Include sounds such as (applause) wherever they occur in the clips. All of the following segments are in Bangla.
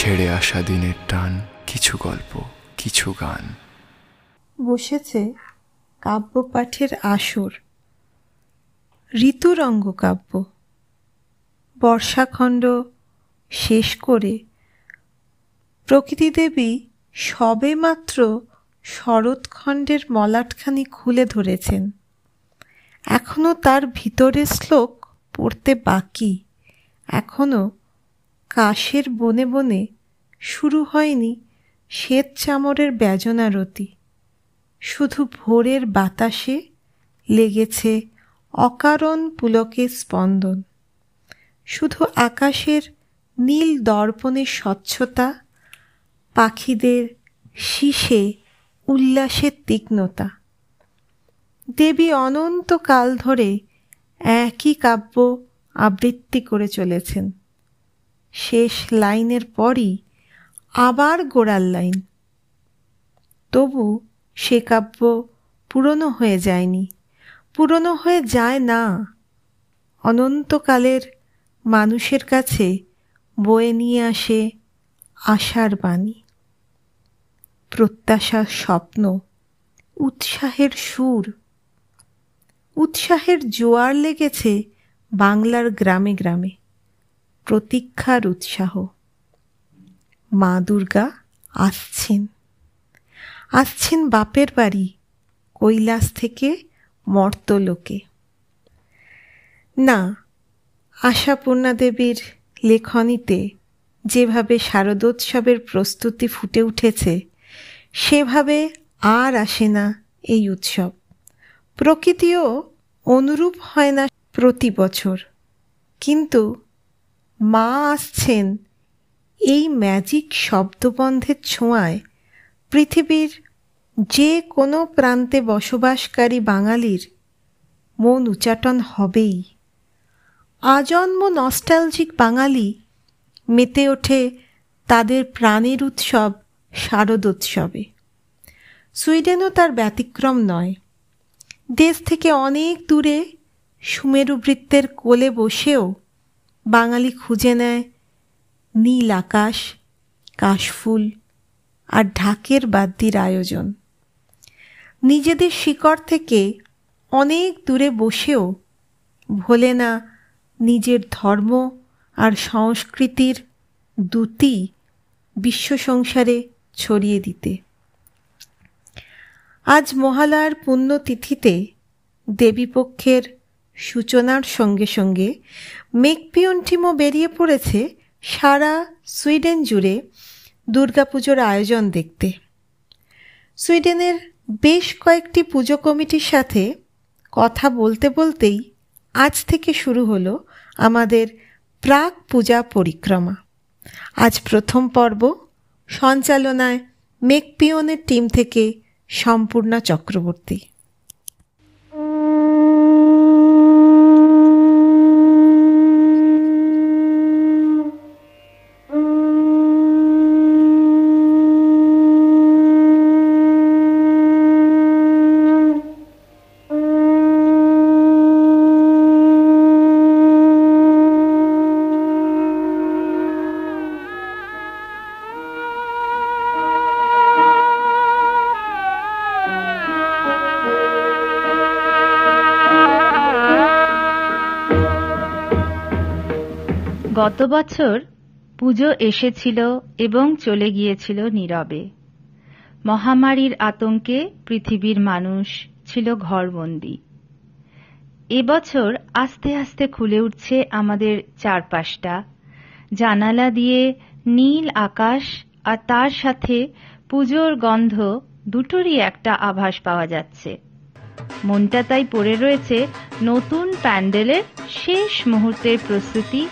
ছেড়ে আসা দিনের টান, কিছু গল্প, কিছু গান। বসেছে কাব্যপাঠের আসর। ঋতুরঙ্গ কাব্য। বর্ষাখণ্ড শেষ করে প্রকৃতি দেবী সবে মাত্র শরৎখণ্ডের মলাটখানি খুলে ধরেছেন। এখনও তার ভিতরে শ্লোক পড়তে বাকি। এখনও কাশের বনে বনে শুরু হয়নি শ্বেত চামরের ব্যজনারতি শুধু ভোরের বাতাসে লেগেছে অকারণ পুলকের স্পন্দন। শুধু আকাশের নীল দর্পণের স্বচ্ছতা, পাখিদের শীষে উল্লাসের তীক্ষ্ণতা। দেবী অনন্তকাল ধরে একই কাব্য আবৃত্তি করে চলেছেন। শেষ লাইনের পরই আবার গোড়ার লাইন। তবু সে কাব্য পুরনো হয়ে যায়নি, পুরনো হয়ে যায় না। অনন্তকালের মানুষের কাছে বয়ে নিয়ে আসে আশার বাণী। প্রত্যাশার স্বপ্ন, উৎসাহের সুর। উৎসাহের জোয়ার লেগেছে বাংলার গ্রামে গ্রামে। প্রতীক্ষার উৎসাহ। মা দুর্গা আসছেন। আসছেন বাপের বাড়ি, কৈলাস থেকে মর্তলোকে। না, আশাপূর্ণা দেবীর লেখনীতে যেভাবে শারদোৎসবের প্রস্তুতি ফুটে উঠেছে, সেভাবে আর আসে না এই উৎসব। প্রকৃতিও অনুরূপ হয় না প্রতি বছর। কিন্তু মা আসছেন। এই ম্যাজিক শব্দবন্ধের ছোঁয়ায় পৃথিবীর যে কোনো প্রান্তে বসবাসকারী বাঙালির মন উচাটন হবেই। আজন্ম নস্টালজিক বাঙালি মেতে ওঠে তাদের প্রাণের উৎসব শারদোৎসবে সুইডেনও তার ব্যতিক্রম নয়। দেশ থেকে অনেক দূরে সুমেরু বৃত্তের কোলে বসেও বাঙালি খুঁজে নেয় নীল আকাশ, কাশফুল আর ঢাকের বাদ্যির আয়োজন। নিজেদের শিকড় থেকে অনেক দূরে বসেও ভোলে না নিজের ধর্ম আর সংস্কৃতির দুটি বিশ্ব সংসারে ছড়িয়ে দিতে। আজ মহালয়ার পুণ্যতিথিতে দেবীপক্ষের সূচনার সঙ্গে সঙ্গে মেকপিয়ন টিমও বেরিয়ে পড়েছে সারা সুইডেন জুড়ে দুর্গাপুজোর আয়োজন দেখতে। সুইডেনের বেশ কয়েকটি পুজো কমিটির সাথে কথা বলতে বলতেই আজ থেকে শুরু হলো আমাদের প্রাক পূজা পরিক্রমা। আজ প্রথম পর্ব সঞ্চালনায় মেকপিয়নের টিম থেকে সম্পূর্ণা চক্রবর্তী। গত বছর পুজো এসেছিল এবং চলে গিয়েছিল নীরবে। মহামারীর আতঙ্কে পৃথিবীর মানুষ ছিল ঘরবন্দি। এবছর আস্তে আস্তে খুলে উঠছে আমাদের চারপাশটা। জানালা দিয়ে নীল আকাশ আর তার সাথে পুজোর গন্ধ দুটোরই একটা আভাস পাওয়া যাচ্ছে। মনটা তাই পড়ে রয়েছে নতুন প্যান্ডেলের শেষ মুহূর্তের প্রস্তুতি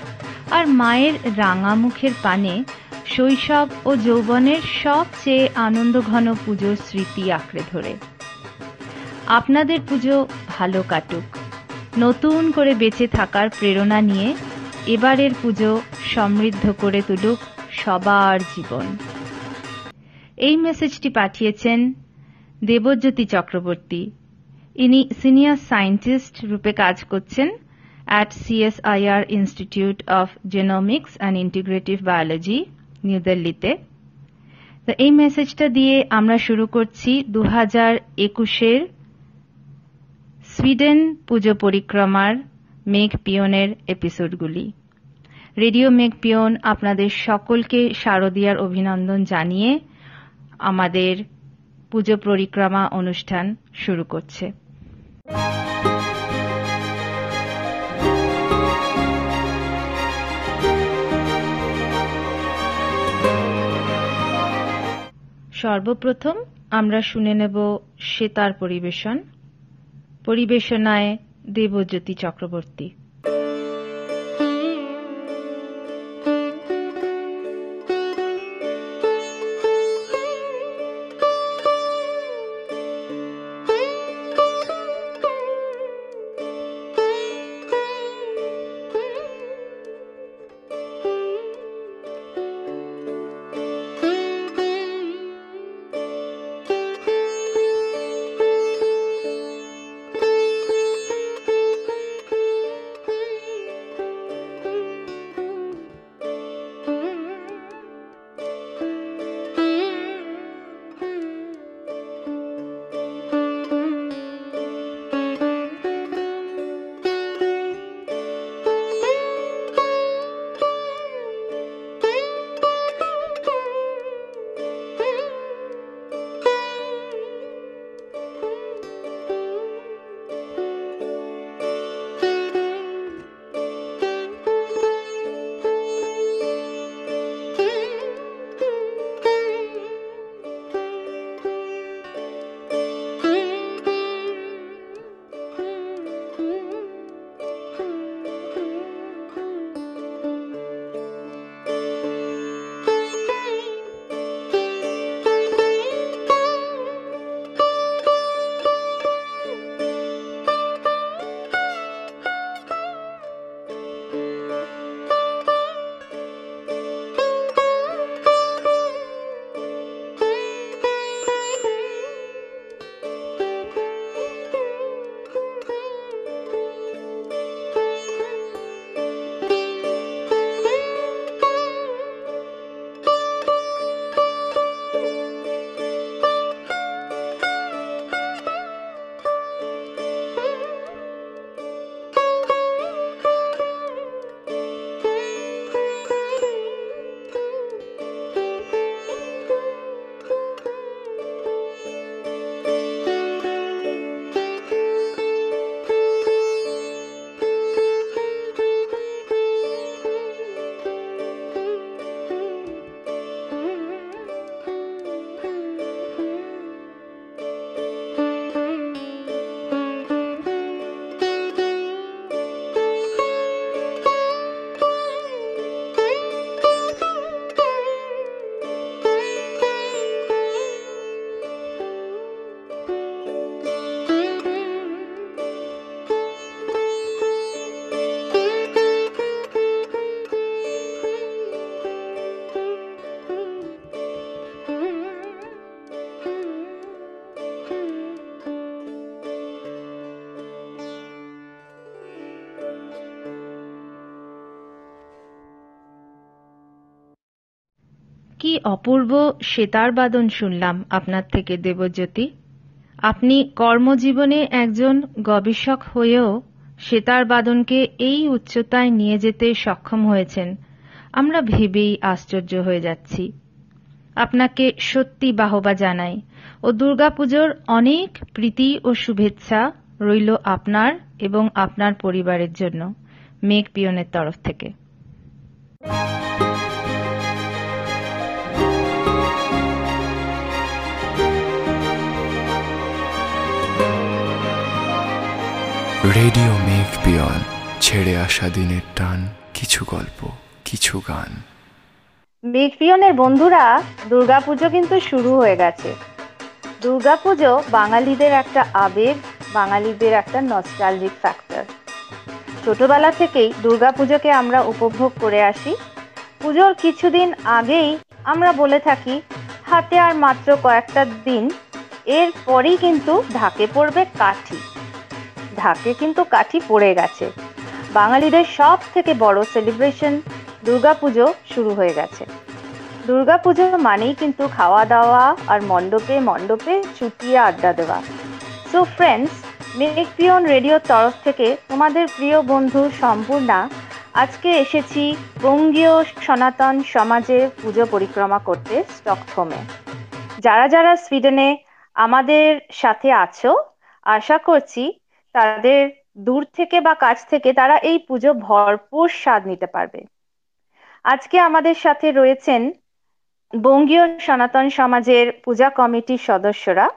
আর মায়ের রাঙা মুখের পানে শৈশব ও যৌবনের সবচেয়ে আনন্দঘন পুজোর স্মৃতি আঁকড়ে ধরে। আপনাদের পুজো ভালো কাটুক। নতুন করে বেঁচে থাকার প্রেরণা নিয়ে এবারের পুজো সমৃদ্ধ করে তুলুক সবার জীবন। এই মেসেজটি পাঠিয়েছেন দেবজ্যোতি চক্রবর্তী। ইনি সিনিয়র সায়েন্টিস্ট রূপে কাজ করছেন at CSIR Institute of Genomics and Integrative Biology, New দিল্লিতে তো এই মেসেজটা দিয়ে আমরা শুরু করছি দু হাজার একুশের সুইডেন পুজো পরিক্রমার মেঘ পিয়নের এপিসোডগুলি রেডিও মেঘ পিয়ন আপনাদের সকলকে শারদীয়ার অভিনন্দন জানিয়ে আমাদের পুজো পরিক্রমা অনুষ্ঠান শুরু করছে। সর্বপ্রথম আমরা শুনে নেব সেতার পরিবেশন। পরিবেশনায় দেবজ্যোতি চক্রবর্তী। অপূর্ব সেতার বাদন শুনলাম আপনার থেকে, দেবজ্যোতি। আপনি কর্মজীবনে একজন গবেষক হয়েও সেতার বাদনকে এই উচ্চতায় নিয়ে যেতে সক্ষম হয়েছেন। আমরা ভেবেই আশ্চর্য হয়ে যাচ্ছি। আপনাকে সত্যি বাহবা জানাই। ও দুর্গাপুজোর অনেক প্রীতি ও শুভেচ্ছা রইল আপনার এবং আপনার পরিবারের জন্য মেঘ পিয়নের তরফ থেকে। রেডিও মেঘ পিয়ন, ছেড়ে আসা দিনের টান, কিছু গল্প, কিছু গান। বিগ পিয়নের বন্ধুরা, দুর্গাপুজো কিন্তু শুরু হয়ে গেছে। দুর্গাপুজো বাঙালিদের একটা আবেগ, বাঙালিদের একটা নস্টালজিক ফ্যাক্টর ছোটবেলা থেকেই দুর্গাপুজোকে আমরা উপভোগ করে আসি। পুজোর কিছুদিন আগেই আমরা বলে থাকি, হাতে আর মাত্র কয়েকটা দিন এর পরেই কিন্তু ঢাকে পড়বে কাঠি। ঢাকে কিন্তু কাঠি পড়ে গেছে। বাঙালিদের সব থেকে বড় সেলিব্রেশন দুর্গাপুজো শুরু হয়ে গেছে। দুর্গাপুজো মানেই কিন্তু খাওয়া দাওয়া আর মণ্ডপে মণ্ডপে চুটিয়ে আড্ডা দেওয়া। সো ফ্রেন্ডস মেক পিয়ন রেডিওর তরফ থেকে তোমাদের প্রিয় বন্ধু সম্পূর্ণা, আজকে এসেছি বঙ্গীয় সনাতন সমাজে পুজো পরিক্রমা করতে স্টকহোমে। যারা যারা সুইডেনে আমাদের সাথে আছো, আশা করছি তাদের দূর থেকে বা কাছ থেকে তারা এই পুজো ভরপুর স্বাদ নিতে পারবে। আজকে আমাদের সাথে রয়েছেন বঙ্গীয় সনাতন সমাজের পূজা কমিটির সদস্যরা।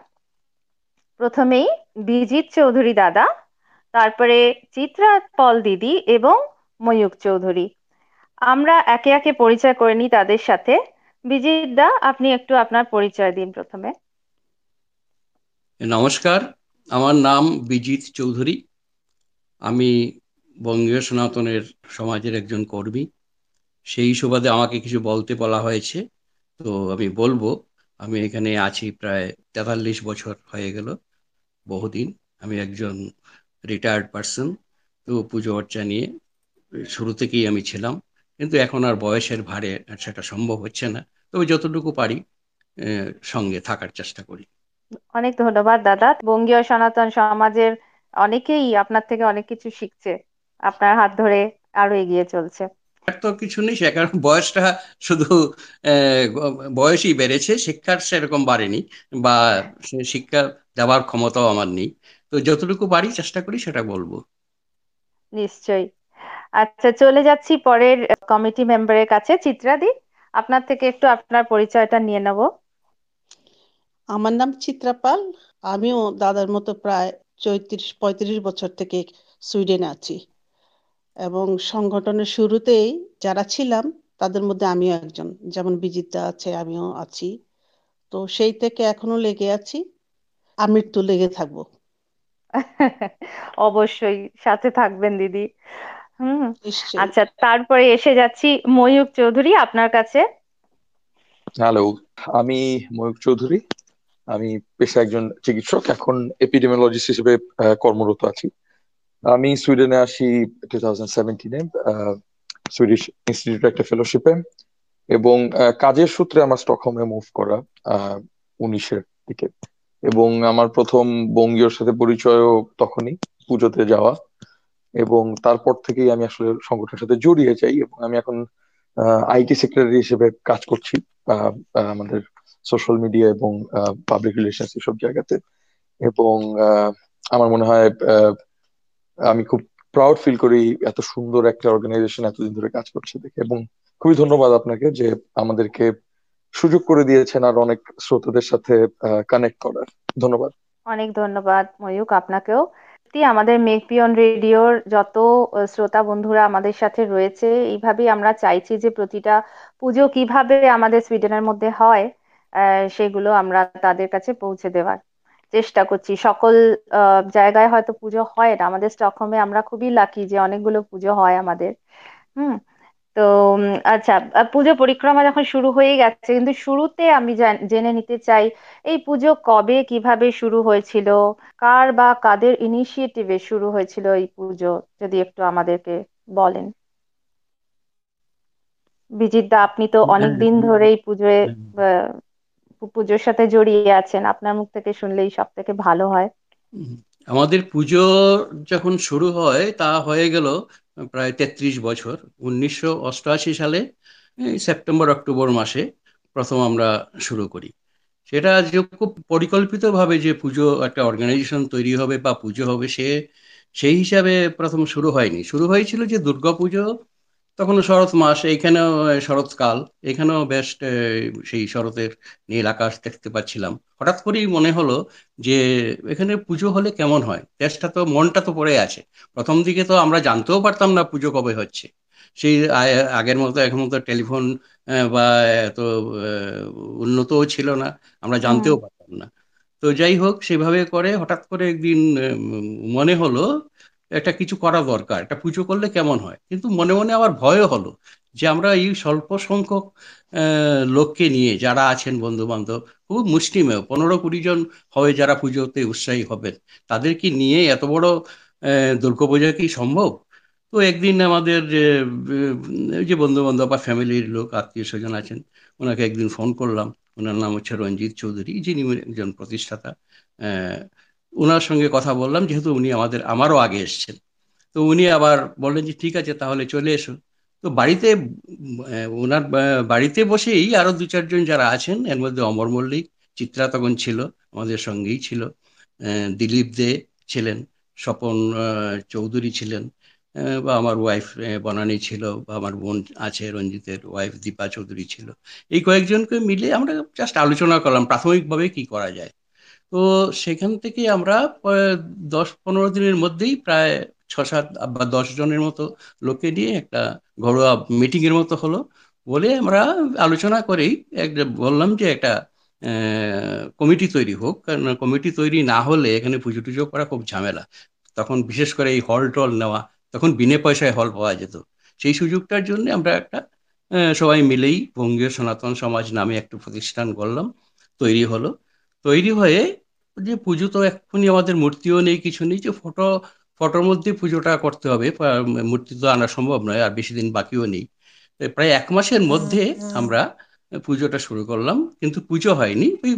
প্রথমেই বিজিৎ চৌধুরী দাদা, তারপরে চিত্রা পল দিদি এবং ময়ূক চৌধুরী। আমরা একে একে পরিচয় করে নিই তাদের সাথে। বিজিৎ দা, আপনি একটু আপনার পরিচয় দিন প্রথমে। নমস্কার আমার নাম বিজিৎ চৌধুরী। আমি বঙ্গীয় সনাতনের সমাজের একজন কর্মী। সেই সুবাদে আমাকে কিছু বলতে বলা হয়েছে। তো আমি বলব, আমি এখানে আছি প্রায় তেতাল্লিশ বছর হয়ে গেল, বহুদিন। আমি একজন রিটায়ার্ড পার্সন তো পুজো অর্চা নিয়ে শুরু থেকেই আমি ছিলাম। কিন্তু এখন আর বয়সের ভারে সেটা সম্ভব হচ্ছে না। তবে যতটুকু পারি সঙ্গে থাকার চেষ্টা করি। অনেক ধন্যবাদ দাদা। বঙ্গীয় সনাতন সমাজের অনেকেই আপনার থেকে অনেক কিছু শিখছে। আপনার হাত ধরে আরও এগিয়ে চলছে। তো কিছু নেই কারণ বয়সটা শুধু বয়সই বেড়েছে শিক্ষার সেরকম বাড়েনি বা শিক্ষা দেওয়ার ক্ষমতাও আমার নেই। তো যতটুকু পারি চেষ্টা করি সেটা বলব। নিশ্চয়ই। আচ্ছা চলে যাচ্ছি পরের কমিটি মেম্বারের কাছে। চিত্রাদি আপনার থেকে একটু আপনার পরিচয়টা নিয়ে নেব। আমার নাম চিত্রাপাল আমিও দাদার মতো প্রায় চৌত্রিশ পঁয়ত্রিশ বছর থেকে সুইডেনে আছি। এবং সংগঠনের শুরুতেই যারা ছিলাম তাদের মধ্যে আমিও একজন। যেমন বিজিতা আছে আমিও আছি। তো সেই থেকে এখনও লেগে আছি। আমৃত্যু লেগে থাকব। (laughs) অবশ্যই সাথে থাকবেন দিদি। হুম আচ্ছা তারপরে এসে যাচ্ছি ময়ূক চৌধুরী আপনার কাছে। হ্যালো আমি ময়ূক চৌধুরী। আমি পেশা একজন চিকিৎসক, এখন এপিডেমিওলজিস্ট হিসেবে কর্মরত আছি। আমি সুইডেনে আসি টু থাউজেন্ড সেভেন্টিনে সুইডিশ ইনস্টিটিউট একটা ফেলোশিপে এবং কাজের সূত্রে আমার স্টকহোমে মুভ করা উনিশের দিকে। এবং আমার প্রথম বঙ্গীয়র সাথে পরিচয়ও তখনই পুজোতে যাওয়া এবং তারপর থেকেই আমি আসলে সংগঠনের সাথে জড়িয়ে যাই এবং আমি এখন আইটি সেক্রেটারি হিসেবে কাজ করছি আমাদের সোশ্যাল মিডিয়া এবং পাবলিক রিলেশনস এসব জায়গাতে। এবং আমার মনে হয় আমি খুব প্রাউড ফিল করি এত সুন্দর একটা অর্গানাইজেশন এতদিন ধরে কাজ করছে দেখে। এবং খুবই ধন্যবাদ আপনাকে যে আমাদেরকে সুযোগ করে দিয়েছেন আর অনেক শ্রোতাদের সাথে কানেক্ট করার। ধন্যবাদ। অনেক ধন্যবাদ, ময়ূক, আপনাকেও। আমাদের মেকপিয়ন রেডিওর যত শ্রোতা বন্ধুরা আমাদের সাথে রয়েছে, এইভাবেই আমরা চাইছি যে প্রতিটা পুজো কীভাবে আমাদের সুইডেনের মধ্যে হয়। সেগুলো আমরা তাদের কাছে পৌঁছে দেওয়ার চেষ্টা করছি। সকল জায়গায় হয়তো পুজো হয় না। আমাদের স্টকহোমে আমরা খুবই লাকি যে অনেকগুলো পুজো হয় আমাদের। হুম তো আচ্ছা পুজো পরিক্রমা যখন শুরু হয়ে গেছে কিন্তু শুরুতে আমি জেনে নিতে চাই এই পুজো কবে কীভাবে শুরু হয়েছিল? কার বা কাদের ইনিশিয়েটিভে শুরু হয়েছিল এই পুজো? যদি একটু আমাদেরকে বলেন। বিজিত দা আপনি তো অনেকদিন হ্যাঁ। ধরে এই পুজোয় হ্যাঁ। পুজোর সাথে জড়িয়ে আছেন, আপনার মুখ থেকে শুনলেই সব থেকে ভালো হয়। আমাদের পুজো যখন শুরু হয়, তা হয়ে গেল প্রায় তেত্রিশ বছর। উনিশশো অষ্টআশি সালে সেপ্টেম্বর, অক্টোবর মাসে প্রথম আমরা শুরু করি। সেটা যে খুব পরিকল্পিতভাবে যে পুজো একটা অর্গানাইজেশন তৈরি হবে বা পুজো হবে, সে, সেই হিসাবে প্রথম শুরু হয়নি। শুরু হয়েছিল যে দুর্গা পুজো তখন শরৎ মাস এইখানেও শরৎকাল এখানেও বেশ সেই শরতের নীল আকাশ দেখতে পাচ্ছিলাম। হঠাৎ করেই মনে হলো যে এখানে পুজো হলে কেমন হয়? দেশটা তো মনটা তো পড়ে আছে। প্রথম দিকে তো আমরা জানতেও পারতাম না পুজো কবে হচ্ছে। সেই আগের মতো এখন তো টেলিফোন বা এত উন্নতও ছিল না। আমরা জানতেও পারতাম না। তো যাই হোক সেভাবে করে হঠাৎ করে একদিন মনে হলো একটা কিছু করা দরকার, একটা পুজো করলে কেমন হয়? কিন্তু মনে মনে আবার ভয়ও হলো যে আমরা এই স্বল্প সংখ্যক লোককে নিয়ে যারা আছেন বন্ধু বান্ধব খুব মুষ্টিমেয়, পনেরো কুড়ি জন হবে যারা পুজোতে উৎসাহী হবেন, তাদেরকে নিয়ে এত বড় দুর্গাপূজা কি সম্ভব? তো একদিন আমাদের যে বন্ধু বান্ধব বা ফ্যামিলির লোক, আত্মীয় স্বজন আছেন, ওনাকে একদিন ফোন করলাম। ওনার নাম হচ্ছে রঞ্জিত চৌধুরী, যিনি একজন প্রতিষ্ঠাতা ওনার সঙ্গে কথা বললাম, যেহেতু উনি আমাদের, আমারও আগে এসছেন। তো উনি আবার বললেন যে, ঠিক আছে, তাহলে চলে এসো। তো বাড়িতে ওনার বাড়িতে বসেই আরও দু চারজন যারা আছেন, এর মধ্যে অমর মল্লিক, চিত্রা তখন ছিল, আমাদের সঙ্গেই ছিল দিলীপ দে ছিলেন, স্বপন চৌধুরী ছিলেন বা আমার ওয়াইফ বনানী ছিল, বা আমার বোন আছে, রঞ্জিতের ওয়াইফ দীপা চৌধুরী ছিল। এই কয়েকজনকে মিলে আমরা জাস্ট আলোচনা করলাম, প্রাথমিকভাবে কি করা যায়। তো সেখান থেকে আমরা দশ পনেরো দিনের মধ্যেই প্রায় ছ সাত বা দশ জনের মতো লোককে নিয়ে একটা ঘরোয়া মিটিং এর মতো হলো বলে আমরা আলোচনা করেই একটা বললাম যে একটা কমিটি তৈরি হোক। কারণ কমিটি তৈরি না হলে এখানে পুজো টুজো করা খুব ঝামেলা। তখন বিশেষ করে এই হল টল নেওয়া, তখন বিনে পয়সায় হল পাওয়া যেত। সেই সুযোগটার জন্য আমরা একটা সবাই মিলেই বঙ্গীয় সনাতন সমাজ নামে একটা প্রতিষ্ঠান করলাম তৈরি হলো। তৈরি হয়ে যে পুজো তো এক্ষুনি আমাদের মূর্তিও নেই কিছু নেই যে ফটো ফটোর মধ্যে পুজোটা করতে হবে। মূর্তি তো আনা সম্ভব নয় আর বেশি দিন বাকিও নেই। প্রায় এক মাসের মধ্যে আমরা পুজোটা শুরু করলাম কিন্তু পুজো হয়নি। ওই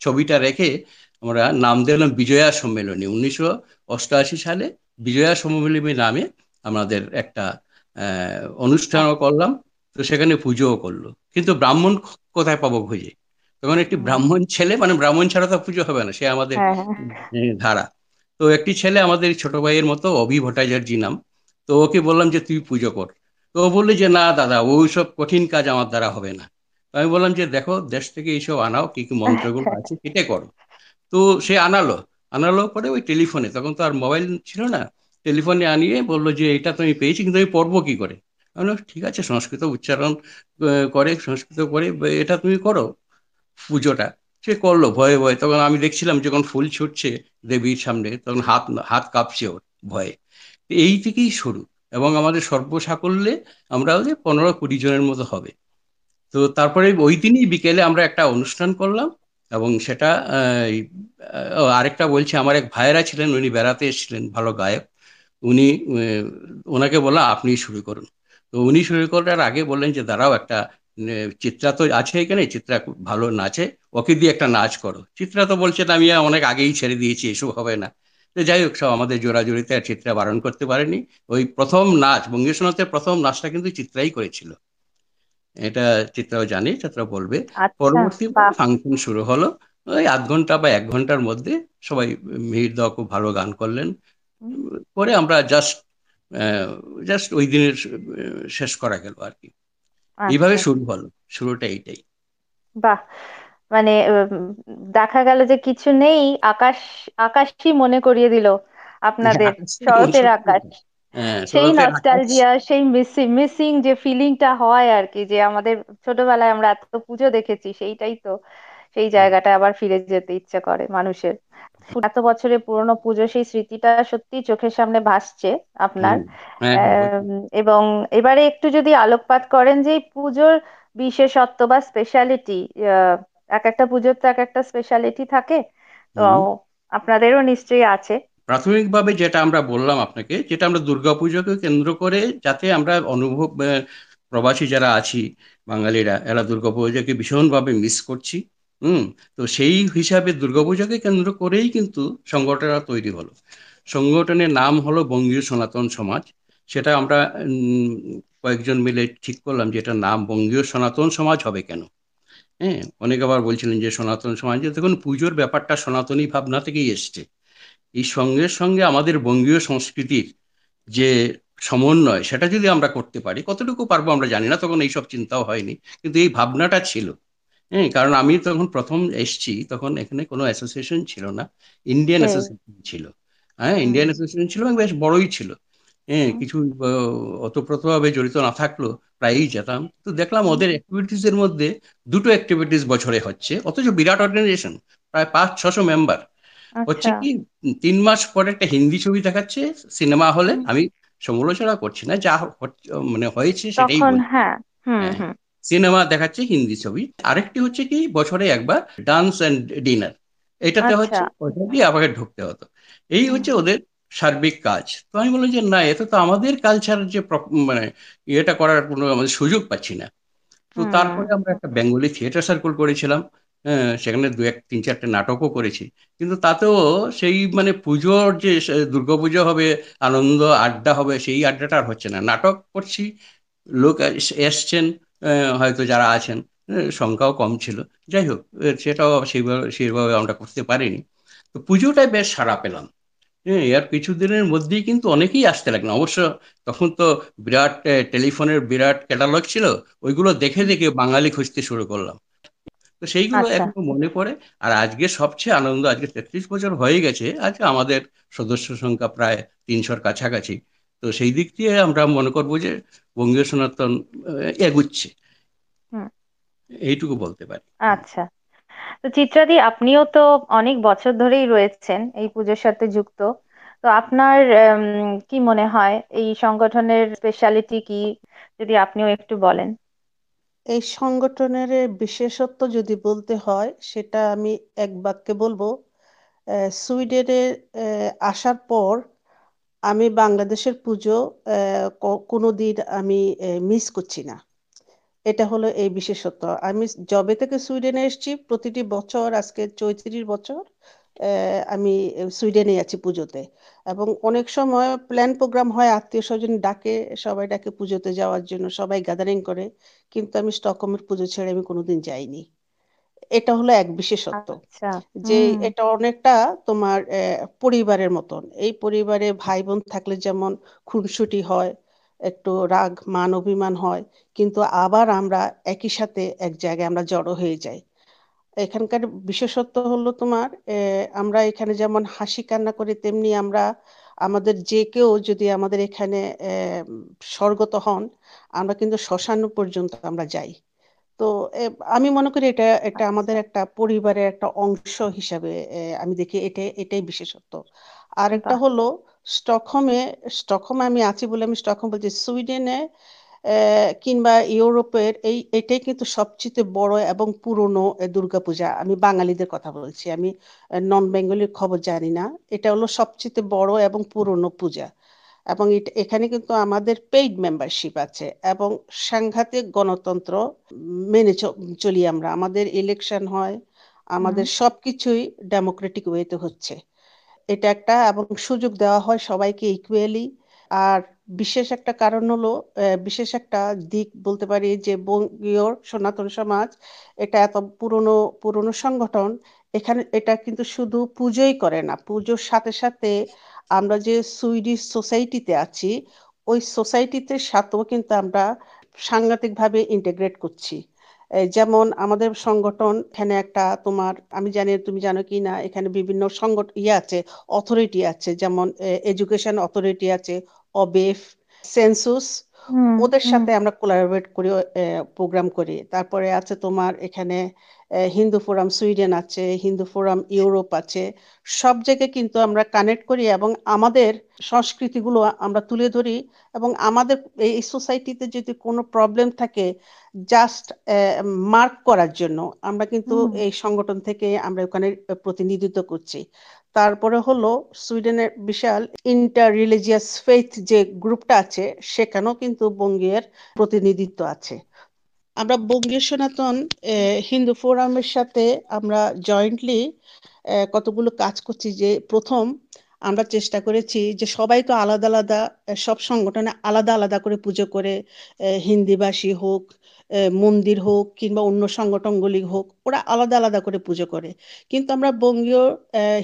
ছবিটা রেখে আমরা নাম দিলাম বিজয়া সম্মেলনী। উনিশশো অষ্টআশি সালে বিজয়া সম্মেলনী নামে আমাদের একটা অনুষ্ঠানও করলাম। তো সেখানে পুজোও করল। কিন্তু ব্রাহ্মণ কোথায় পাবো খুঁজে? তখন একটি ব্রাহ্মণ ছেলে মানে ব্রাহ্মণ ছাড়া তো পুজো হবে না সে আমাদের হ্যাঁ, হ্যাঁ। ধারা। তো একটি ছেলে আমাদের ছোট ভাইয়ের মতো অভি ভট্টাচার্য নাম। তো ওকে বললাম যে তুই পুজো কর। তো ও বলল যে না দাদা ওই সব কঠিন কাজ আমার দ্বারা হবে না। আমি বললাম যে দেখো দেশ থেকে এইসব আনাও কি কি মন্ত্রগুলো আছে কেটে করো। তো সে আনালো। আনালো পরে ওই টেলিফোনে তখন তো আর মোবাইল ছিল না টেলিফোনে আনিয়ে বলল যে এটা তো আমি পেয়েছি কিন্তু আমি পড়ব কি করে? আমি ঠিক আছে সংস্কৃত উচ্চারণ করে সংস্কৃত করে এটা তুমি করো। পুজোটা, সে করল ভয়ে ভয়ে। তখন আমি দেখছিলাম যখন ফুল ছুটছে দেবীর সামনে, তখন হাত হাত কাঁপছে ওর ভয়ে। এই থেকেই শুরু। এবং আমাদের সর্বসাকল্যে আমরা ওই পনেরো কুড়ি জনের মতো হবে। তো তারপরে ওই দিনই বিকেলে আমরা একটা অনুষ্ঠান করলাম এবং সেটা আরেকটা বলছে, আমার এক ভাইয়েরা ছিলেন, উনি বেড়াতে এসেছিলেন, ভালো গায়ক। উনি ওনাকে বললাম আপনি শুরু করুন। তো উনি শুরু করার আগে বললেন যে, দাঁড়াও একটা চিত্রা তো আছে এখানে চিত্রা খুব ভালো নাচে ওকে দিয়ে একটা নাচ করো। চিত্রা তো বলছেন আমি অনেক আগেই ছেড়ে দিয়েছি এসব হবে না। তো যাই হোক সব আমাদের জোড়াজোড়িতে আর চিত্রা বারণ করতে পারেনি। ওই প্রথম নাচ বঙ্গীয় প্রথম নাচটা কিন্তু চিত্রাই করেছিল। এটা চিত্রাও জানে চিত্রা বলবে। আচ্ছা, পরবর্তী ফাংশন শুরু হলো ওই আধ ঘণ্টা বা এক ঘণ্টার মধ্যে সবাই মিহির দাও খুব ভালো গান করলেন। পরে আমরা জাস্ট জাস্ট ওই দিনের শেষ করা গেল আর কি। এইভাবে আচ্ছা। শুরু হলো শুরুটা এইটাই। বাহ! মানে দেখা গেল যে কিছু নেই আকাশ আকাশই মনে করিয়ে দিল আপনাদের (laughs) শরতের আকাশ। হ্যাঁ, সেই নস্টালজিয়া সেই মিসিং মিসিং যে ফিলিংটা হয় আর কি যে আমাদের ছোটবেলায় আমরা এত পুজো দেখেছি সেইটাই তো। সেই জায়গাটা আবার ফিরে যেতে ইচ্ছে করে মানুষের। এত বছরের পুরনো পুজো সেই স্মৃতিটা সত্যি চোখের সামনে ভাসছে আপনার। এবং এবারে একটু যদি আলোকপাত করেন যে পুজোর বিশেষত্ব বা স্পেশালিটি এক একটা পুজোর তো এক একটা স্পেশালিটি থাকে। তো আপনাদেরও নিশ্চয়ই আছে। প্রাথমিকভাবে যেটা আমরা বললাম আপনাকে যেটা আমরা দুর্গাপুজোকে কেন্দ্র করে যাতে আমরা অনুভব প্রবাসী যারা আছি বাঙালিরা এরা দুর্গাপুজোকে ভীষণভাবে মিস করছি। হুম, তো সেই হিসাবে দুর্গাপূজাকে কেন্দ্র করেই কিন্তু সংগঠনটা তৈরি হলো। সংগঠনের নাম হলো বঙ্গীয় সনাতন সমাজ। সেটা আমরা কয়েকজন মিলে ঠিক করলাম যে এটার নাম বঙ্গীয় সনাতন সমাজ হবে কেন? হ্যাঁ অনেকে আবার বলছিলেন যে সনাতন সমাজ দেখুন পুজোর ব্যাপারটা সনাতনী ভাবনা থেকেই এসছে। এই সঙ্গে সঙ্গে আমাদের বঙ্গীয় সংস্কৃতির যে সমন্বয়, সেটা যদি আমরা করতে পারি, কতটুকু পারব আমরা জানি না, তখন এইসব চিন্তাও হয়নি। কিন্তু এই ভাবনাটা ছিল। হ্যাঁ কারণ আমি তখন প্রথম এসছি তখন এখানে কোনো অ্যাসোসিয়েশন ছিল না ইন্ডিয়ান অ্যাসোসিয়েশন ছিল। হ্যাঁ ইন্ডিয়ান অ্যাসোসিয়েশন ছিল এবং বেশ বড়ই ছিল। হ্যাঁ কিছু অতপ্রতভাবে জড়িত না থাকল প্রায়ই যেতাম। তো দেখলাম ওদের অ্যাক্টিভিটিস এর মধ্যে দুটো অ্যাক্টিভিটিস বছরে হচ্ছে অথচ বিরাট অর্গানাইজেশন প্রায় পাঁচ ছশো মেম্বার হচ্ছে আচ্ছা। কি তিন মাস পরে একটা হিন্দি ছবি দেখাচ্ছে সিনেমা হলে আমি সমালোচনা করছি না যা মানে হয়েছে সেটাই হ্যাঁ সিনেমা দেখাচ্ছে হিন্দি ছবি। আরেকটি হচ্ছে কি বছরে একবার ডান্স অ্যান্ড ডিনার। এটাতে আচ্ছা। হচ্ছে দিয়ে আমাকে ঢুকতে হতো। এই হচ্ছে ওদের সার্বিক কাজ। তো আমি বললাম যে না এতে তো আমাদের কালচার যে মানে ইয়েটা করার কোনো আমাদের সুযোগ পাচ্ছি না। তো তারপরে আমরা একটা বেঙ্গলি থিয়েটার সার্কেল করেছিলাম। হ্যাঁ সেখানে দু এক তিন চারটে নাটকও করেছি। কিন্তু তাতেও সেই মানে পুজোর যে দুর্গাপুজো হবে আনন্দ আড্ডা হবে সেই আড্ডাটা আর হচ্ছে না। নাটক করছি লোক এসছেন। হয়তো যারা আছেন সংখ্যাও কম ছিল। যাই হোক সেটাও সেইভাবে সেইভাবে আমরা করতে পারিনি। তো পুজোটায় বেশ সাড়া পেলাম। হ্যাঁ এর কিছুদিনের মধ্যেই কিন্তু অনেকেই আসতে লাগল অবশ্য তখন তো বিরাট টেলিফোনের বিরাট ক্যাটালগ ছিল ওইগুলো দেখে দেখে বাঙালি খুঁজতে শুরু করলাম। তো সেইগুলো আচ্ছা। একদম মনে পড়ে। আর আজকে সবচেয়ে আনন্দ আজকে তেত্রিশ বছর হয়ে গেছে আজকে আমাদের সদস্য সংখ্যা প্রায় তিনশোর কাছাকাছি। তো সেই দিক দিয়ে আমরা মনে করব যে বঙ্গীয় সনাতন এগুচ্ছে। এইটুকু বলতে পারি। আচ্ছা। তো চিত্রাদি আপনিও তো অনেক বছর ধরেই রয়েছেন এই পুজোর সাথে যুক্ত। তো আপনার কি মনে হয় এই সংগঠনের স্পেশালিটি কি? যদি আপনিও একটু বলেন। এই সংগঠনের বিশেষত্ব যদি বলতে হয় সেটা আমি এক বাক্যে বলব। সুইডেনে আসার পর আমি বাংলাদেশের পুজো কোনোদিন আমি মিস করছি না। এটা হলো এই বিশেষত্ব। আমি জবে থেকে সুইডেনে এসেছি, প্রতিটি বছর, আজকে চৌত্রিশ বছর আমি সুইডেনে আছি পুজোতে। এবং অনেক সময় প্ল্যান প্রোগ্রাম হয়, আত্মীয় স্বজন ডাকে, সবাই ডাকে পুজোতে যাওয়ার জন্য, সবাই গ্যাদারিং করে, কিন্তু আমি স্টকহোমের পুজো ছেড়ে আমি কোনোদিন যাইনি। এটা হলো এক বিশেষত্ব। আচ্ছা, যে এটা অনেকটা তোমার পরিবারের মতন। এই পরিবারে ভাই বোন থাকলে যেমন খুনসুটি হয় একটু রাগ মান অভিমান হয় কিন্তু আবার আমরা একই সাথে এক জায়গায় আমরা জড়ো হয়ে যাই। এখানকার বিশেষত্ব হলো তোমার আমরা এখানে যেমন হাসি কান্না করি তেমনি আমরা আমাদের যে কেউ যদি আমাদের এখানে স্বর্গত হন আমরা কিন্তু শ্মশান পর্যন্ত আমরা যাই। তো আমি মনে করি এটা এটা আমাদের একটা পরিবারের একটা অংশ হিসাবে আমি দেখি এটা এটাই বিশেষত্ব। আর একটা হলো স্টকহোমে স্টকহোমে আমি আছি বলে আমি স্টকহোম বলছি সুইডেনে কিংবা ইউরোপের এই এটাই কিন্তু সবচেয়ে বড় এবং পুরনো দুর্গাপূজা। আমি বাঙালিদের কথা বলছি আমি নন বেঙ্গলির খবর জানি না। এটা হলো সবচেয়ে বড় এবং পুরনো পূজা। এবং এখানে কিন্তু আমাদের পেইড মেম্বারশিপ আছে এবং সাংঘাতিক গণতন্ত্র মেনে চলি আমরা। আমাদের ইলেকশন হয় আমাদের সবকিছুই ডেমোক্রেটিক ওয়েতে হচ্ছে। এটা একটা এবং সুযোগ দেওয়া হয় সবাইকে ইকুয়ালি আর বিশেষ একটা কারণ হলো বিশেষ একটা দিক বলতে পারি যে বঙ্গীয় সনাতন সমাজ এটা এত পুরনো পুরনো সংগঠন এখানে এটা কিন্তু শুধু পুজোই করে না পুজোর সাথে সাথে আমরা যে সুইডিশ সোসাইটিতে আছি ওই সোসাইটিতে সাথেও কিন্তু আমরা সাংঘাতিকভাবে ইন্টিগ্রেট করছি। যেমন আমাদের সংগঠন এখানে একটা তোমার আমি জানি তুমি জানো কি না এখানে বিভিন্ন সংগঠন ইয়ে আছে অথরিটি আছে যেমন এডুকেশন অথরিটি আছে অবেফ সেন্সুস ওদের সাথে আমরা কোলাবোরেট করি প্রোগ্রাম করি। তারপরে আছে তোমার এখানে হিন্দু ফোরাম সুইডেন আছে হিন্দু ফোরাম ইউরোপ আছে সব জায়গায় কিন্তু আমরা কানেক্ট করি এবং আমাদের সংস্কৃতিগুলো আমরা তুলে ধরি এবং আমাদের এই সোসাইটিতে যদি কোনো প্রবলেম থাকে জাস্ট মার্ক করার জন্য আমরা কিন্তু এই সংগঠন থেকে আমরা ওখানে প্রতিনিধিত্ব করছি। তারপরে হলো সুইডেনের বিশাল ইন্টার রিলিজিয়াস ফেথ যে গ্রুপটা আছে সেখানেও কিন্তু বঙ্গের প্রতিনিধিত্ব আছে। আমরা বঙ্গীয় সনাতন হিন্দু ফোরামের সাথে আমরা জয়েন্টলি কতগুলো কাজ করছি যে প্রথম আমরা চেষ্টা করেছি যে সবাই তো আলাদা আলাদা সব সংগঠনে আলাদা আলাদা করে পুজো করে হিন্দিভাষী হোক মন্দির হোক কিংবা অন্য সংগঠনগুলি হোক, ওরা আলাদা আলাদা করে পুজো করে। কিন্তু আমরা বঙ্গীয়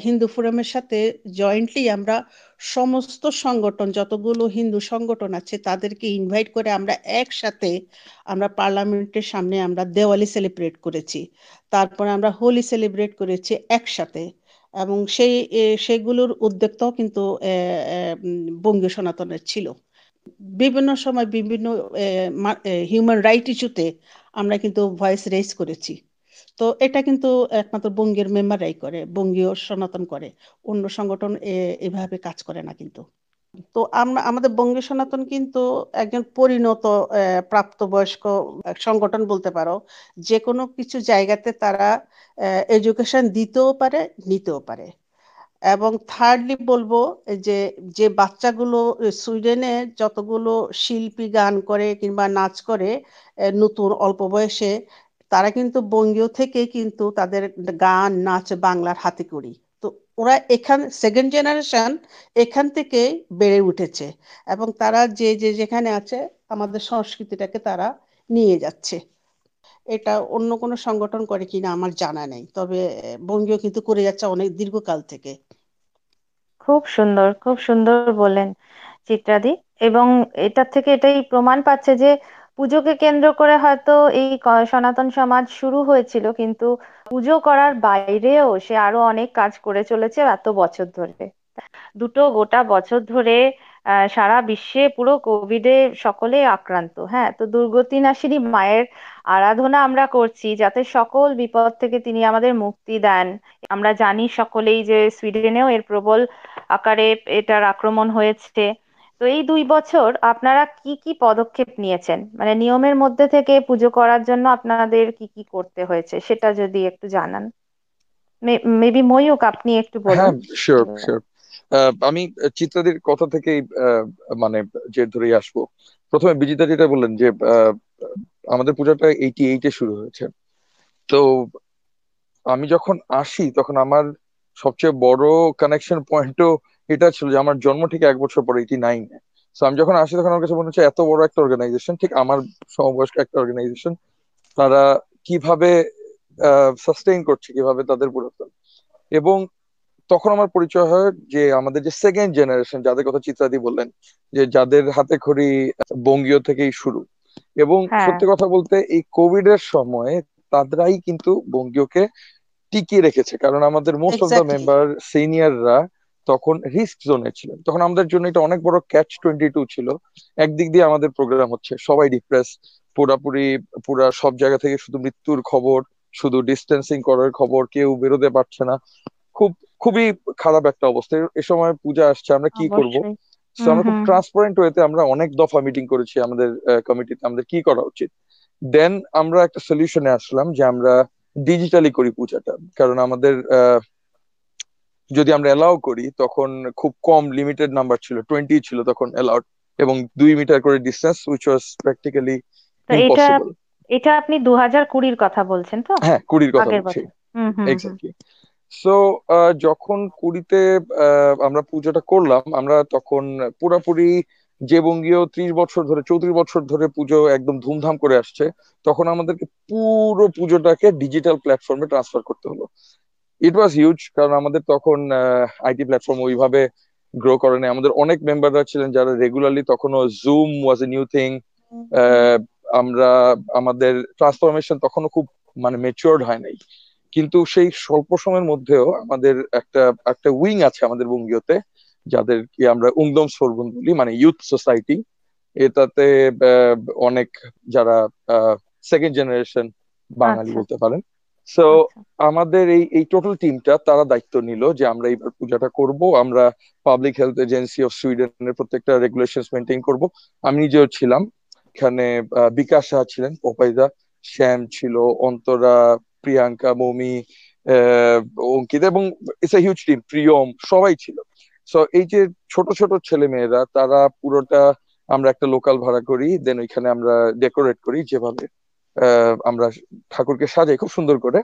হিন্দু ফোরামের সাথে জয়েন্টলি আমরা সমস্ত সংগঠন, যতগুলো হিন্দু সংগঠন আছে, তাদেরকে ইনভাইট করে আমরা একসাথে আমরা পার্লামেন্টের সামনে আমরা দেওয়ালি সেলিব্রেট করেছি। তারপরে আমরা হোলি সেলিব্রেট করেছি একসাথে। এবং সেই সেগুলোর উদ্যোক্তাও কিন্তু বঙ্গীয় সনাতনের ছিল। বিভিন্ন সময় বিভিন্ন হিউম্যান রাইট ইস্যুতে আমরা কিন্তু ভয়েস রেজ করেছি। তো এটা কিন্তু একমাত্র বঙ্গের মেম্বাররাই করে, বঙ্গীয় সনাতন করে। অন্য সংগঠন এভাবে কাজ করে না কিন্তু। তো আমরা, আমাদের বঙ্গীয় সনাতন কিন্তু একজন পরিণত প্রাপ্তবয়স্ক সংগঠন বলতে পারো। যে কোনো কিছু জায়গাতে তারা এডুকেশন দিতেও পারে, নিতেও পারে। এবং থার্ডলি বলব যে যে বাচ্চাগুলো সুইডেনে যতগুলো শিল্পী গান করে কিংবা নাচ করে নতুন অল্প বয়সে, তারা কিন্তু বঙ্গীয় থেকে কিন্তু তাদের গান, নাচ বাংলার হাতে করি। তো ওরা এখান সেকেন্ড জেনারেশন এখান থেকে বেড়ে উঠেছে এবং তারা যে যে যেখানে আছে, আমাদের সংস্কৃতিটাকে তারা নিয়ে যাচ্ছে। এটা অন্য কোনো সংগঠন করে কিনা আমার জানা নেই। তবে বঙ্গীয় কিন্তু করে যাচ্ছে অনেক দীর্ঘকাল থেকে। খুব সুন্দর খুব সুন্দর বললেন চিত্রাদি। এবং এটার থেকে এটাই প্রমাণ পাচ্ছে যে পুজোকে কেন্দ্র করে হয়তো এই সনাতন সমাজ শুরু হয়েছিল, কিন্তু পুজো করার বাইরেও সে আরও অনেক কাজ করে চলেছে এত বছর ধরে। দুটো গোটা বছর ধরে সারা বিশ্বে পুরো কোভিডে সকলে আক্রান্ত। হ্যাঁ তো দুর্গতি নাশিনী মায়ের আরাধনা আমরা করছি যাতে সকল বিপদ থেকে তিনি আমাদের মুক্তি দেন। আমরা জানি সকলেই যে সুইডেনেও এর প্রবল আকারে এটার আক্রমণ হয়েছে। তো এই দুই বছর আপনারা কি কি পদক্ষেপ নিয়েছেন? মানে নিয়মের মধ্যে থেকে পুজো করার জন্য আপনাদের কি কি করতে হয়েছে? সেটা যদি একটু জানান। মেবি ময়ূক আপনি একটু বলুন। হ্যাঁ শিওর শিওর আমি চিত্রাদির কথা থেকেই মানে যে ধরেই আসব। প্রথমে বিজিতা যেটা বললেন যে আমাদের পূজাটা এইটি এইটে শুরু হয়েছে। তো আমি যখন আসি, তখন আমার সবচেয়ে বড় কানেকশন পয়েন্টও এটা ছিল যে, আমার জন্ম ঠিক এক বছর পরে এইটি নাইনে তো আমি যখন আসি, তখন আমার কাছে মনে হচ্ছে এত বড় একটা অর্গানাইজেশন ঠিক আমার সমবয়স্ক একটা অর্গানাইজেশন তারা কীভাবে সাস্টেইন করছে, কীভাবে তাদের পুরাতন। এবং তখন আমার পরিচয় হয় যে আমাদের যে সেকেন্ড জেনারেশন যাদের কথা চিত্রাদি বললেন যে যাদের হাতে খড়ি বঙ্গীয় থেকেই শুরু। এবং হ্যাঁ। সত্যি কথা বলতে এই কোভিড এর সময় তাদেরাই কিন্তু বঙ্গীয়কে টিকিয়ে রেখেছে। কারণ আমাদের মোস্ট অফ দ্য মেম্বার সিনিয়ররা তখন রিস্ক জোনে ছিলেন তখন আমাদের জন্য এটা অনেক বড় ক্যাচ টোয়েন্টি টু ছিল। একদিক দিয়ে আমাদের প্রোগ্রাম হচ্ছে সবাই ডিপ্রেস পুরাপুরি পুরা সব জায়গা থেকে শুধু মৃত্যুর খবর শুধু ডিস্টেন্সিং করার খবর কেউ বেরোতে পারছে না। খুব খুবই খারাপ একটা অবস্থা। এ সময় পূজা আসছে আমরা কি করব? আমরা খুব ট্রান্সপারেন্ট ওয়েতে আমরা অনেক দফা মিটিং করেছি আমাদের কমিটিতে আমাদের কি করা উচিত? দেন আমরা একটা সলিউশনে আসলাম যে আমরা ডিজিটালি করি পূজাটা। কারণ আমাদের যদি আমরা এলাও করি তখন খুব কম লিমিটেড নাম্বার ছিল টোয়েন্টি ছিল তখন এলাউড এবং দুই মিটার করে distance which was practically impossible এটা আপনি দু হাজার কুড়ির কথা বলছেন তো? হ্যাঁ কুড়ির কথা বলছি। এক্স্যাক্টলি সো যখন কুড়িতে আমরা পুজোটা করলাম আমরা তখন পুরোপুরি যে বঙ্গীয় ত্রিশ বছর ধরে চৌত্রিশ বছর ধরে পুজো একদম ধুমধাম করে আসছে তখন আমাদেরকে পুরো পুজোটাকে ডিজিটাল প্ল্যাটফর্মে ট্রান্সফার করতে হলো। ইট ওয়াজ হিউজ কারণ আমাদের তখন আইটি প্ল্যাটফর্ম ওইভাবে গ্রো করেনি। আমাদের অনেক মেম্বাররা ছিলেন যারা রেগুলারলি তখনও Zoom was a new thing আমরা আমাদের ট্রান্সফরমেশন তখনও খুব মানে মেচিওর্ড হয় নাই। কিন্তু সেই স্বল্প সময়ের মধ্যেও আমাদের একটা একটা উইং আছে আমাদের বঙ্গীয়তে যাদেরকে আমরা উংদম সরবন বলি মানে ইউথ সোসাইটি এটাতে অনেক যারা সেকেন্ড জেনারেশন বাঙালি আচ্ছা। বলতে পারেন সো আচ্ছা। আমাদের এই এই টোটাল টিমটা তারা দায়িত্ব নিল যে আমরা এইবার পূজাটা করব আমরা পাবলিক হেলথ এজেন্সি অফ সুইডেনের প্রত্যেকটা রেগুলেশন মেনটেন করব আমি নিজেও ছিলাম এখানে বিকাশ সাহা ছিলেন পোপাইদা শ্যাম ছিল অন্তরা প্রিয়াঙ্কা, মমি অঙ্কিত এবং it's a huge team Priyam, সবাই ছিল। সো এই যে ছোট ছোট ছেলে মেয়েরা, তারা পুরোটা আমরা একটা লোকাল ভাড়া করি দেন ওইখানে আমরা ডেকোরেট করি, যেভাবে আমরা ঠাকুরকে সাজাই খুব সুন্দর করে।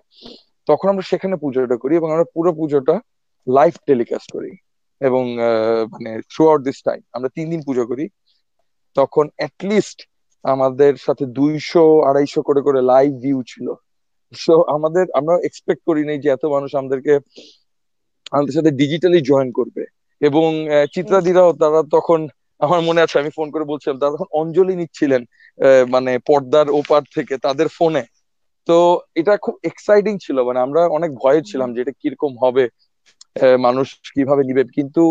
তখন আমরা সেখানে পুজোটা করি এবং আমরা পুরো পুজোটা লাইভ টেলিকাস্ট করি। এবং মানে থ্রু আউট দিস টাইম আমরা তিন দিন পুজো করি। তখন অ্যাটলিস্ট আমাদের সাথে দুইশো, আড়াইশো করে করে লাইভ ভিউ ছিল। সো আমাদের, আমরা এক্সপেক্ট করি নাই যে এত মানুষ আমাদেরকে আমাদের সাথে ডিজিটালি জয়েন করবে। এবং চিত্রাদিরাও তারা তখন, আমার মনে আছে, আমি ফোন করে বলছিলাম, তারা তখন অঞ্জলি নিচ্ছিলেন মানে পর্দার ওপার থেকে তাদের ফোনে তো, এটা খুব এক্সাইটিং ছিল মানে আমরা অনেক ভয়ে ছিলাম যে এটা কীরকম হবে মানুষ কীভাবে নিবে। কিন্তু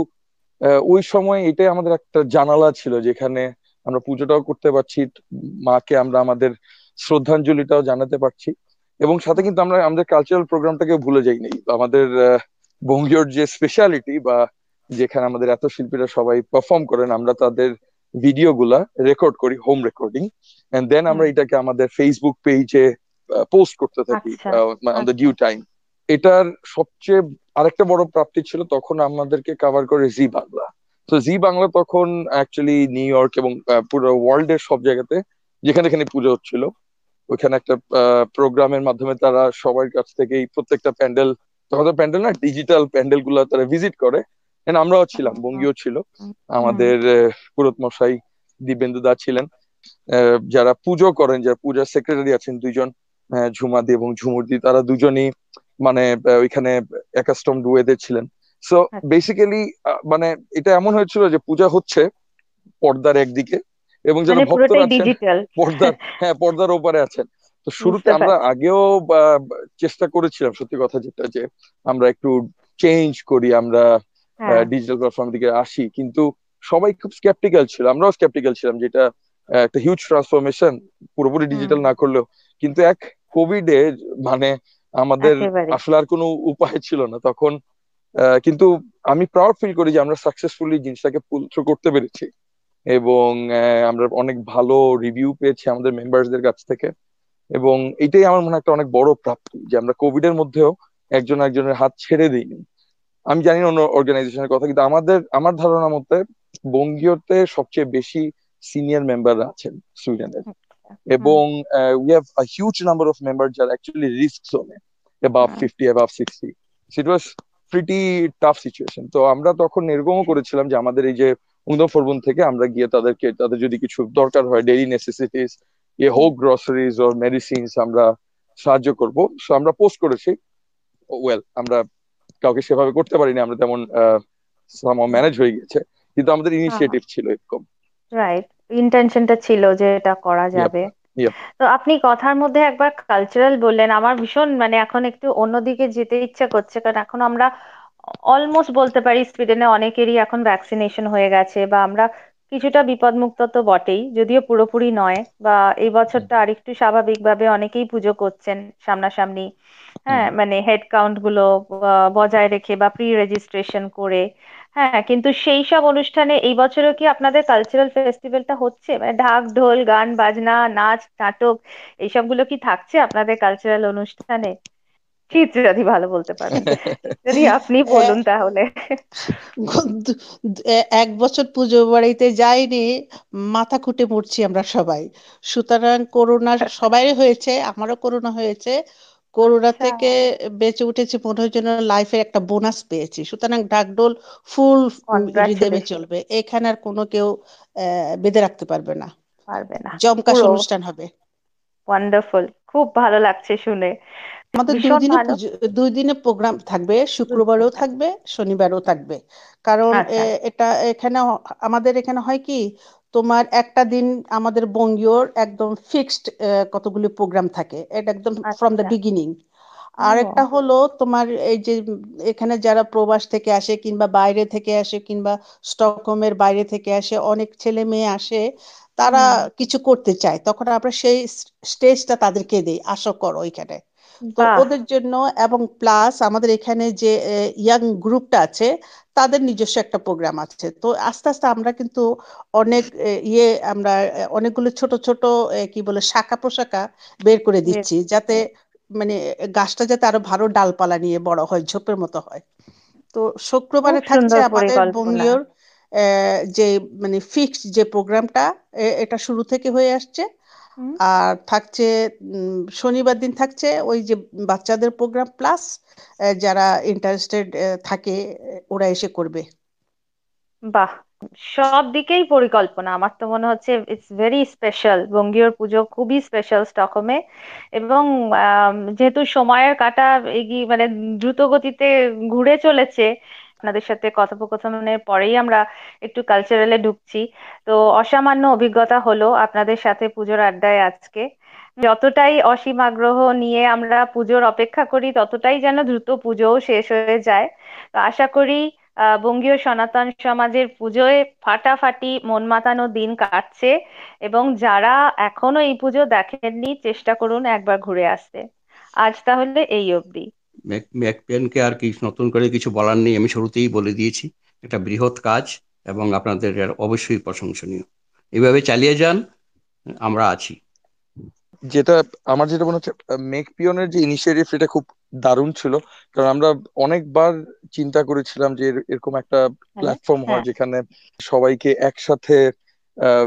ওই সময় এটাই আমাদের একটা জানালা ছিল, যেখানে আমরা পুজোটাও করতে পারছি, মাকে আমরা আমাদের শ্রদ্ধাঞ্জলিটাও জানাতে পারছি। এবং সাথে কিন্তু আমরা আমাদের কালচারাল প্রোগ্রামটাকে ভুলে যাই যাইনি। আমাদের বঙ্গীয়র যে স্পেশালিটি বা যেখানে আমাদের এত শিল্পীরা সবাই পারফর্ম করেন আমরা তাদের ভিডিও গুলা রেকর্ড করি হোম রেকর্ডিং এন্ড দেন আমরা এটাকে আমাদের ফেসবুক পেজে পোস্ট করতে থাকি আমাদের ডিউ টাইম এটার সবচেয়ে আরেকটা বড় প্রাপ্তি ছিল তখন আমাদেরকে কভার করে জি বাংলা তো জি বাংলা তখন অ্যাকচুয়ালি নিউ ইয়র্ক এবং পুরো ওয়ার্ল্ডের সব জায়গাতে যেখানে এখানে পুজো হচ্ছিল ওইখানে একটা প্রোগ্রামের মাধ্যমে তারা সবার কাছ থেকেই প্রত্যেকটা প্যান্ডেল তখন তো প্যান্ডেল না ডিজিটাল প্যান্ডেলগুলো তারা ভিজিট করে। আমরাও ছিলাম বঙ্গীয় ছিল। আমাদের পুরত মশাই দিব্যেন্দু দা ছিলেন। যারা পুজো করেন যারা পূজার সেক্রেটারি আছেন দুইজন ঝুমাদি এবং ঝুমুরদি তারা দুজনই মানে ওইখানে একাস্টম ওয়েতে ছিলেন। সো বেসিক্যালি মানে এটা এমন হয়েছিল যে পূজা হচ্ছে পর্দার একদিকে এবং যারা মানে ভক্তরা আছেন পর্দার হ্যাঁ পর্দার ওপারে আছেন। তো শুরুতে আমরা আগেও চেষ্টা করেছিলাম সত্যি কথা যেটা যে আমরা একটু চেঞ্জ করি আমরা ডিজিটাল প্ল্যাটফর্ম দিকে আসি। কিন্তু সবাই খুব স্কেপটিক্যাল ছিল আমরাও স্কেপটিক্যাল ছিলাম যেটা একটা হিউজ ট্রান্সফরমেশন পুরোপুরি ডিজিটাল না করলেও। কিন্তু এক কোভিড এ মানে আমাদের আসলে আর কোনো উপায় ছিল না। তখন কিন্তু আমি প্রাউড ফিল করি যে আমরা সাকসেসফুলি জিনিসটাকে পুল থ্রু করতে পেরেছি। এবং আমরা অনেক ভালো রিভিউ পেয়েছি আমাদের মেম্বারসদের কাছ থেকে। এবং এটাই আমার মনে একটা অনেক বড় প্রাপ্তি যে আমরা কোভিড এর মধ্যেও একজন একজনের হাত ছেড়ে দিইনি। আমি জানি অন্য অর্গানাইজেশনের কথা কিন্তু আমাদের আমার ধারণা মতে বঙ্গীয়তে সবচেয়ে বেশি সিনিয়র মেম্বাররা আছেন সুইডেনের। এবং we have a huge number of member যারা অ্যাকচুয়ালি রিস্ক জোনে above fifty above sixty it was pretty tough situation তো আমরা তখন এরকমও করেছিলাম যে আমাদের এই যে উন্দম ফরবন থেকে আমরা গিয়ে তাদেরকে তাদের যদি কিছু দরকার হয় ডেইলি নেসেসিটিস এ হোক গ্রসারিজ ওর মেডিসিনস আমরা সাহায্য করব। সো আমরা পোস্ট করেছি। ওয়েল আমরা কাউকে সেভাবে করতে পারিনি আমরা তেমন ম্যানেজ হয়ে গেছে। কিন্তু আমাদের ইনিশিয়েটিভ ছিল এরকম। রাইট ইন্টেনশনটা ছিল যে এটা করা যাবে। তো আপনি কথার মধ্যে একবার কালচারাল বললেন। আমার ভীষণ মানে এখন একটু অন্যদিকে যেতে ইচ্ছা করছে। কারণ এখন আমরা অলমোস্ট বলতে পারি সুইডেনে অনেকেরই এখন ভ্যাকসিনেশন হয়ে গেছে বা আমরা কিছুটা বিপদমুক্ত তো বটেই যদিও পুরোপুরি নয় বা এই বছরটা আরেকটু স্বাভাবিকভাবে অনেকেই পুজো করছেন সামনাসামনি হ্যাঁ মানে হেড কাউন্টগুলো বজায় রেখে বা প্রি রেজিস্ট্রেশন করে হ্যাঁ কিন্তু সেই সব অনুষ্ঠানে এই বছরও কি আপনাদের কালচারাল ফেস্টিভ্যালটা হচ্ছে? মানে ঢাক ঢোল গান বাজনা নাচ নাটক এইসবগুলো কি থাকছে আপনাদের কালচারাল অনুষ্ঠানে? শীত যদি ভালো বলতে পারেন। যদি আপনি বলুন তাহলে। এক বছর পুজো বাড়িতে যাইনি মাথা খুঁটে মরছি আমরা সবাই। সুতরাং করোনা সবাই হয়েছে আমারও করোনা হয়েছে। করোনা আচ্ছা। থেকে বেঁচে উঠেছি মনে হয় যেন লাইফের একটা বোনাস পেয়েছি। সুতরাং ডাকডোল ফুল রিদেমে চলবে। এখানে আর কোনো কেউ বেঁধে রাখতে পারবে না। পারবে না। জমকাশ অনুষ্ঠান হবে। ওয়ান্ডারফুল খুব ভালো লাগছে শুনে। আমাদের দুই দিনে দুই দিনে প্রোগ্রাম থাকবে শুক্রবারও থাকবে শনিবারও থাকবে। কারণ আচ্ছা। এটা এখানে আমাদের এখানে হয় কি তোমার একটা দিন আমাদের বঙ্গীয়র একদম ফিক্সড কতগুলি প্রোগ্রাম থাকে। এটা একদম ফ্রম দ্য বিগিনিং আর একটা হলো তোমার এই যে এখানে যারা প্রবাস থেকে আসে কিংবা বাইরে থেকে আসে কিংবা স্টকহোমের বাইরে থেকে আসে অনেক ছেলে মেয়ে আসে তারা কিছু করতে চায়। তখন আমরা সেই স্টেজটা তাদেরকে দিই আসো করো ওইখানে। তো ওদের জন্য এবং প্লাস আমাদের এখানে যে ইয়াং গ্রুপটা আছে তাদের নিজস্ব একটা প্রোগ্রাম আছে। তো আস্তে আস্তে আমরা কিন্তু অনেক ইয়ে আমরা অনেকগুলো ছোট ছোট কি বলে শাখা পোশাকা বের করে দিচ্ছি যাতে মানে গাছটা যাতে আরও ভালো ডালপালা নিয়ে বড় হয় ঝোপের মতো হয়। তো শুক্রবারে থাকছে আমাদের বঙ্গীয় যে মানে ফিক্স যে প্রোগ্রামটা এটা শুরু থেকে হয়ে আসছে। আর থাকছে শনিবার দিন থাকছে ওই যে বাচ্চাদের প্রোগ্রাম প্লাস যারা ইন্টারেস্টেড থাকে ওরা এসে করবে। বাহ! সব দিকেই পরিকল্পনা। আমার তো মনে হচ্ছে ইটস ভেরি স্পেশাল বঙ্গীয় পুজো খুবই স্পেশাল স্টকহোমে। এবং যেহেতু সময়ের কাটা এগিয়ে মানে দ্রুত গতিতে ঘুরে চলেছে আপনাদের সাথে কথোপকথনের পরেই আমরা একটু কালচারালে ঢুকছি। তো অসামান্য অভিজ্ঞতা হলো আপনাদের সাথে পুজোর আড্ডায় আজকে। যতটাই অসীম আগ্রহ নিয়ে আমরা পুজোর অপেক্ষা করি, ততটাই যেন দ্রুত পুজোও শেষ হয়ে যায়। তো আশা করি বঙ্গীয় সনাতন সমাজের পুজোয় ফাটাফাটি মন মাতানো দিন কাটছে এবং যারা এখনও এই পুজো দেখেননি, চেষ্টা করুন একবার ঘুরে আসতে। আজ তাহলে এই অবধি। ম্যাকপেনকে আর কি নতুন করে কিছু বলার নেই আমি শুরুতেই বলে দিয়েছি। একটা বৃহৎ কাজ এবং আপনাদের অবশ্যই প্রশংসনীয়। এভাবে চালিয়ে যান আমরা আছি। যেটা আমার যেটা মনে হচ্ছে মেক পিয়নের যে ইনিশিয়েটিভ এটা খুব দারুণ ছিল। কারণ আমরা অনেকবার চিন্তা করেছিলাম যে এর- এরকম একটা প্ল্যাটফর্ম হয় হ্যাঁ। যেখানে সবাইকে একসাথে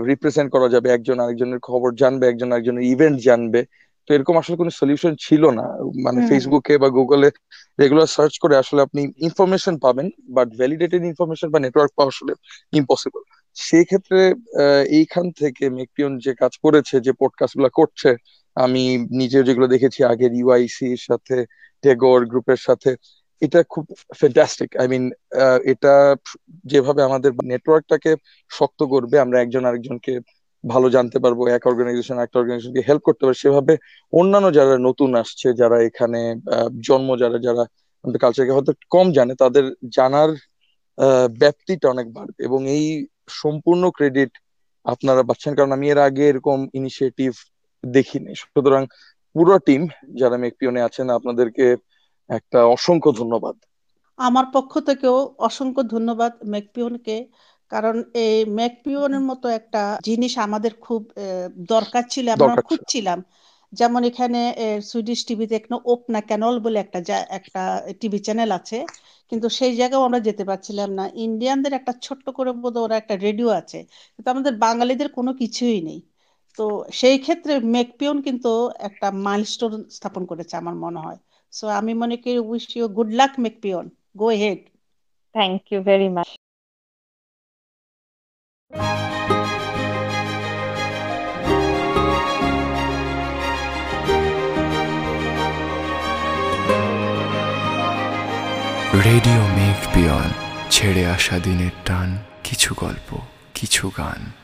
রিপ্রেজেন্ট করা যাবে। একজন আরেকজনের খবর জানবে একজন আরেকজনের ইভেন্ট জানবে। তো এরকম আসলে কোনো সলিউশন ছিল না। মানে। ফেসবুকে বা গুগলে রেগুলার সার্চ করে আসলে আপনি ইনফরমেশন পাবেন বাট ভ্যালিডেটেড ইনফরমেশন বা নেটওয়ার্ক পাওয়া আসলে ইম্পসিবল সেই ক্ষেত্রে আহ, এইখান থেকে মেকপিয়ন যে কাজ করেছে যে পডকাস্টগুলো করছে আমি নিজে যেগুলো দেখেছি আগের ইউআইসি এর সাথে টেগোর গ্রুপের সাথে এটা খুব ফ্যান্টাস্টিক আই মিন এটা যেভাবে আমাদের নেটওয়ার্কটাকে শক্ত করবে আমরা একজন আরেকজনকে ভালো জানতে পারব, এক অর্গানাইজেশন একটা অর্গানাইজেশনকে হেল্প করতে পারবে। সেভাবে অন্যান্য যারা নতুন আসছে, যারা এখানে জন্ম যারা যারা আমাদের কালচারকে হয়তো কম জানে, তাদের জানার ব্যাপ্তিটা অনেক বাড়বে। এবং এই সম্পূর্ণ ক্রেডিট আপনারা পাচ্ছেন, কারণ আমি এর আগে এরকম ইনিশিয়েটিভ দেখিনি। সুতরাং পুরো টিম যারা মেকপিওনে আছেন, আপনাদেরকে একটা অসংখ্য ধন্যবাদ। আমার পক্ষ থেকেও অসংখ্য ধন্যবাদ ম্যাকপিওনকে কারণ এই ম্যাকপিওনের মতো একটা জিনিস আমাদের খুব আহ, দরকার ছিল আমরা। খুঁজছিলাম যেমন এখানে সুইডিশ টিভিতে একটা ওপনা ক্যানল বলে একটা যা- একটা টিভি চ্যানেল আছে কিন্তু সেই জায়গাও আমরা যেতে পারছিলাম না। ইন্ডিয়ানদের একটা ছোট্ট করে বোধহয় ওরা একটা রেডিও আছে কিন্তু আমাদের বাঙালিদের কোনো কিছুই নেই। তো সেই ক্ষেত্রে মেকপিওন কিন্তু একটা মাইলস্টোন স্থাপন করেছে আমার মনে হয়। সো আমি মনে করি wish you good luck মেকপিওন go head thank you very much radio Megh Piyon ছেড়ে আসা দিনের টান কিছু গল্প কিছু গান।